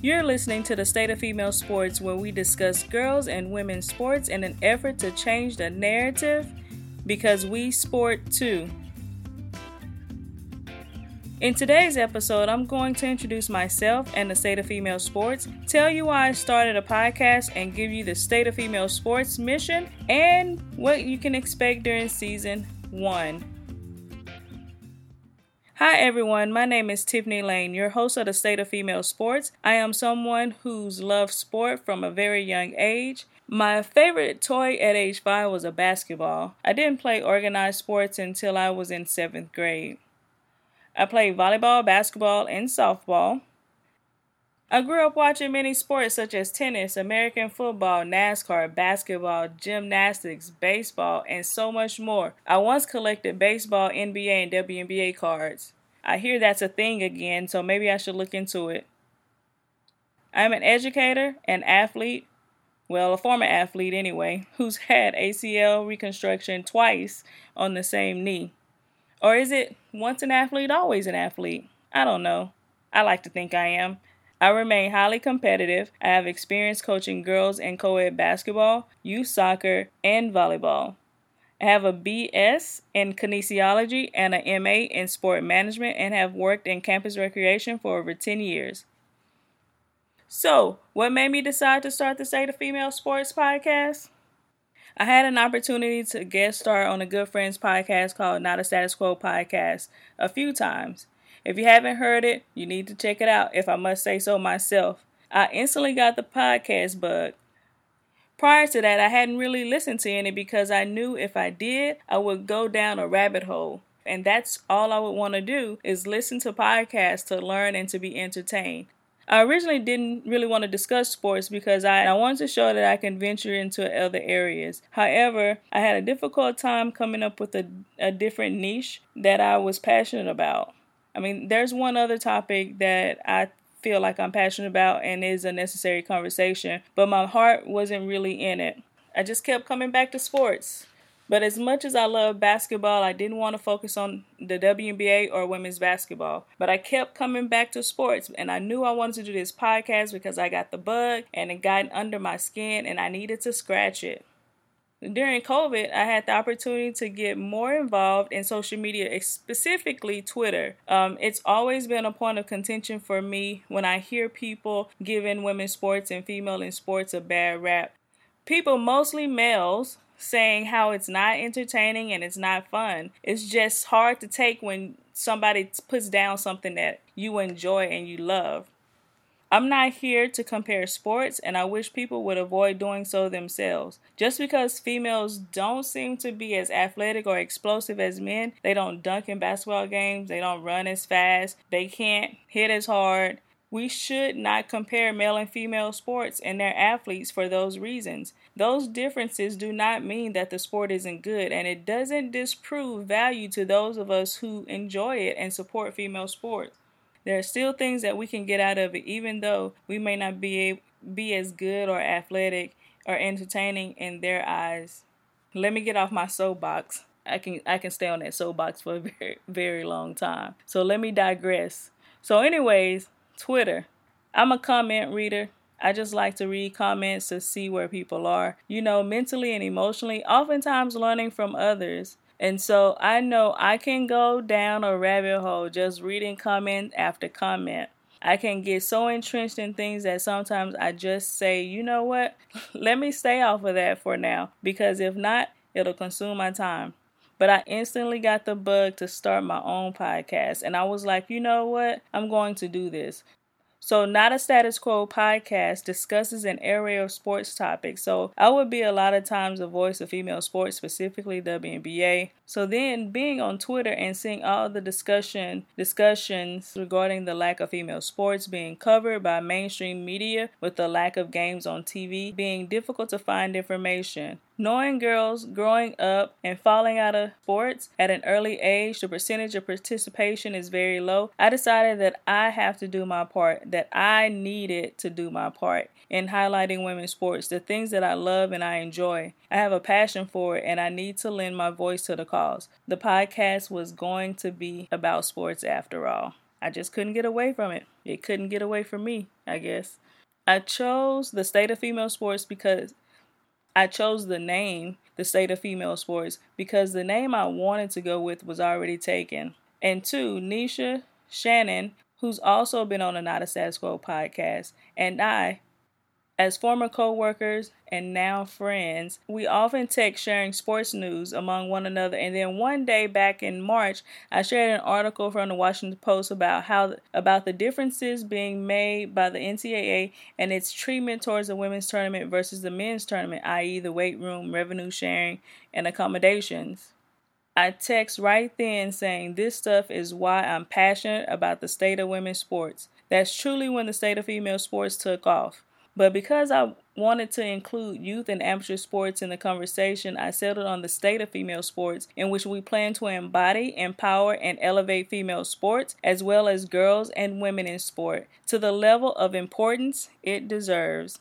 You're listening to the State of Female Sports, where we discuss girls and women's sports in an effort to change the narrative because we sport too. In today's episode, I'm going to introduce myself and the state of female sports, tell you why I started a podcast, and give you the state of female sports mission and what you can expect during season one. Hi everyone, my name is Tiffany Lane, your host of the State of Female Sports. I am someone who's loved sport from a very young age. My favorite toy at age 5 was a basketball. I didn't play organized sports until I was in 7th grade. I played volleyball, basketball, and softball. I grew up watching many sports such as tennis, American football, NASCAR, basketball, gymnastics, baseball, and so much more. I once collected baseball, NBA, and WNBA cards. I hear that's a thing again, so maybe I should look into it. I'm an educator, an athlete, well, a former athlete anyway, who's had ACL reconstruction twice on the same knee. Or is it once an athlete, always an athlete? I don't know. I like to think I am. I remain highly competitive. I have experience coaching girls and co ed basketball, youth soccer, and volleyball. I have a BS in kinesiology and an MA in sport management and have worked in campus recreation for over 10 years. So, what made me decide to start the State of Female Sports podcast? I had an opportunity to guest star on a good friends podcast called Not a Status Quo podcast a few times. If you haven't heard it, you need to check it out, if I must say so myself. I instantly got the podcast bug. Prior to that, I hadn't really listened to any because I knew if I did, I would go down a rabbit hole. And that's all I would want to do is listen to podcasts to learn and to be entertained. I originally didn't really want to discuss sports because I, I wanted to show that I can venture into other areas. However, I had a difficult time coming up with a, a different niche that I was passionate about. I mean, there's one other topic that I feel like I'm passionate about and is a necessary conversation, but my heart wasn't really in it. I just kept coming back to sports. But as much as I love basketball, I didn't want to focus on the WNBA or women's basketball. But I kept coming back to sports, and I knew I wanted to do this podcast because I got the bug and it got under my skin, and I needed to scratch it. During COVID, I had the opportunity to get more involved in social media, specifically Twitter. Um, it's always been a point of contention for me when I hear people giving women's sports and female in sports a bad rap. People, mostly males, saying how it's not entertaining and it's not fun. It's just hard to take when somebody puts down something that you enjoy and you love. I'm not here to compare sports, and I wish people would avoid doing so themselves. Just because females don't seem to be as athletic or explosive as men, they don't dunk in basketball games, they don't run as fast, they can't hit as hard. We should not compare male and female sports and their athletes for those reasons. Those differences do not mean that the sport isn't good, and it doesn't disprove value to those of us who enjoy it and support female sports. There are still things that we can get out of it, even though we may not be be as good or athletic or entertaining in their eyes. Let me get off my soapbox. I can I can stay on that soapbox for a very very long time. So let me digress. So, anyways, Twitter. I'm a comment reader. I just like to read comments to see where people are, you know, mentally and emotionally, oftentimes learning from others. And so I know I can go down a rabbit hole just reading comment after comment. I can get so entrenched in things that sometimes I just say, you know what, let me stay off of that for now, because if not, it'll consume my time. But I instantly got the bug to start my own podcast, and I was like, you know what, I'm going to do this. So, Not a Status Quo podcast discusses an area of sports topics. So, I would be a lot of times the voice of female sports, specifically WNBA. So, then being on Twitter and seeing all the discussion discussions regarding the lack of female sports being covered by mainstream media with the lack of games on TV being difficult to find information. Knowing girls growing up and falling out of sports at an early age, the percentage of participation is very low. I decided that I have to do my part, that I needed to do my part in highlighting women's sports, the things that I love and I enjoy. I have a passion for it and I need to lend my voice to the cause. The podcast was going to be about sports after all. I just couldn't get away from it. It couldn't get away from me, I guess. I chose the state of female sports because I chose the name, the state of female sports, because the name I wanted to go with was already taken. And two, Nisha Shannon, who's also been on the Not a Status Quo podcast, and I as former co workers and now friends, we often text sharing sports news among one another. And then one day back in March, I shared an article from the Washington Post about how about the differences being made by the NCAA and its treatment towards the women's tournament versus the men's tournament, i.e., the weight room, revenue sharing, and accommodations. I text right then saying this stuff is why I'm passionate about the state of women's sports. That's truly when the state of female sports took off. But because I wanted to include youth and amateur sports in the conversation, I settled on the state of female sports, in which we plan to embody, empower, and elevate female sports, as well as girls and women in sport, to the level of importance it deserves.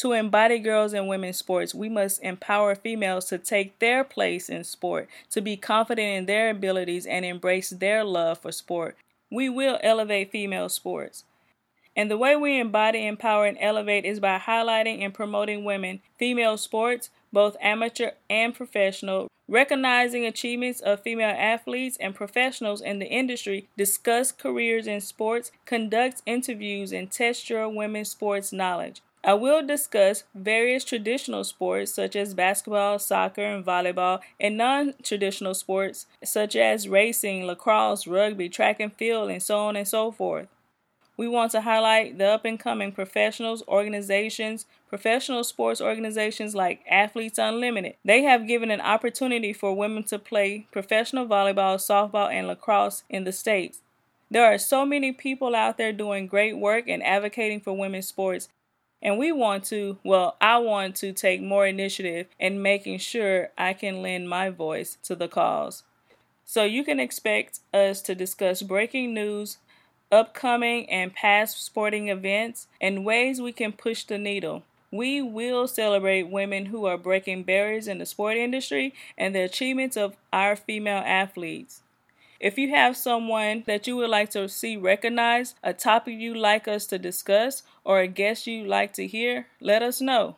To embody girls and women's sports, we must empower females to take their place in sport, to be confident in their abilities, and embrace their love for sport. We will elevate female sports. And the way we embody, empower, and elevate is by highlighting and promoting women, female sports, both amateur and professional, recognizing achievements of female athletes and professionals in the industry, discuss careers in sports, conduct interviews, and test your women's sports knowledge. I will discuss various traditional sports such as basketball, soccer, and volleyball, and non traditional sports such as racing, lacrosse, rugby, track and field, and so on and so forth. We want to highlight the up and coming professionals, organizations, professional sports organizations like Athletes Unlimited. They have given an opportunity for women to play professional volleyball, softball, and lacrosse in the States. There are so many people out there doing great work and advocating for women's sports. And we want to, well, I want to take more initiative in making sure I can lend my voice to the cause. So you can expect us to discuss breaking news, upcoming and past sporting events, and ways we can push the needle. We will celebrate women who are breaking barriers in the sport industry and the achievements of our female athletes. If you have someone that you would like to see recognized, a topic you'd like us to discuss, or a guest you'd like to hear, let us know.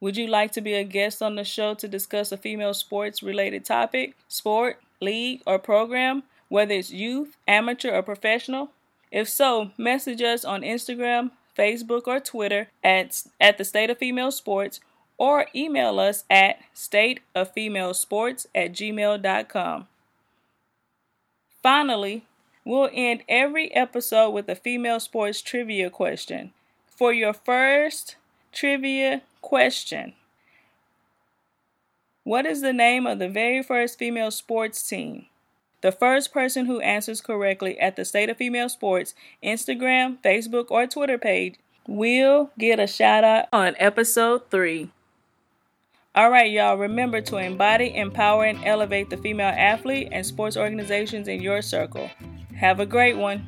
Would you like to be a guest on the show to discuss a female sports related topic, sport, league, or program? Whether it's youth, amateur, or professional? If so, message us on Instagram, Facebook, or Twitter at, at the State of Female Sports or email us at stateoffemalesports at gmail.com. Finally, we'll end every episode with a female sports trivia question. For your first trivia question, what is the name of the very first female sports team? The first person who answers correctly at the State of Female Sports Instagram, Facebook, or Twitter page will get a shout out on episode 3. All right, y'all, remember to embody, empower, and elevate the female athlete and sports organizations in your circle. Have a great one.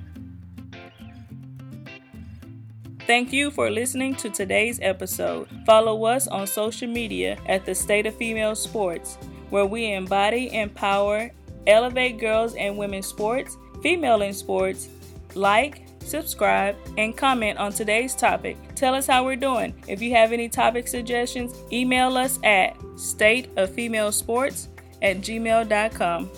Thank you for listening to today's episode. Follow us on social media at the State of Female Sports, where we embody, empower, elevate girls and women's sports, female in sports, like, subscribe, and comment on today's topic. Tell us how we're doing. If you have any topic suggestions, email us at stateoffemalesports at gmail.com.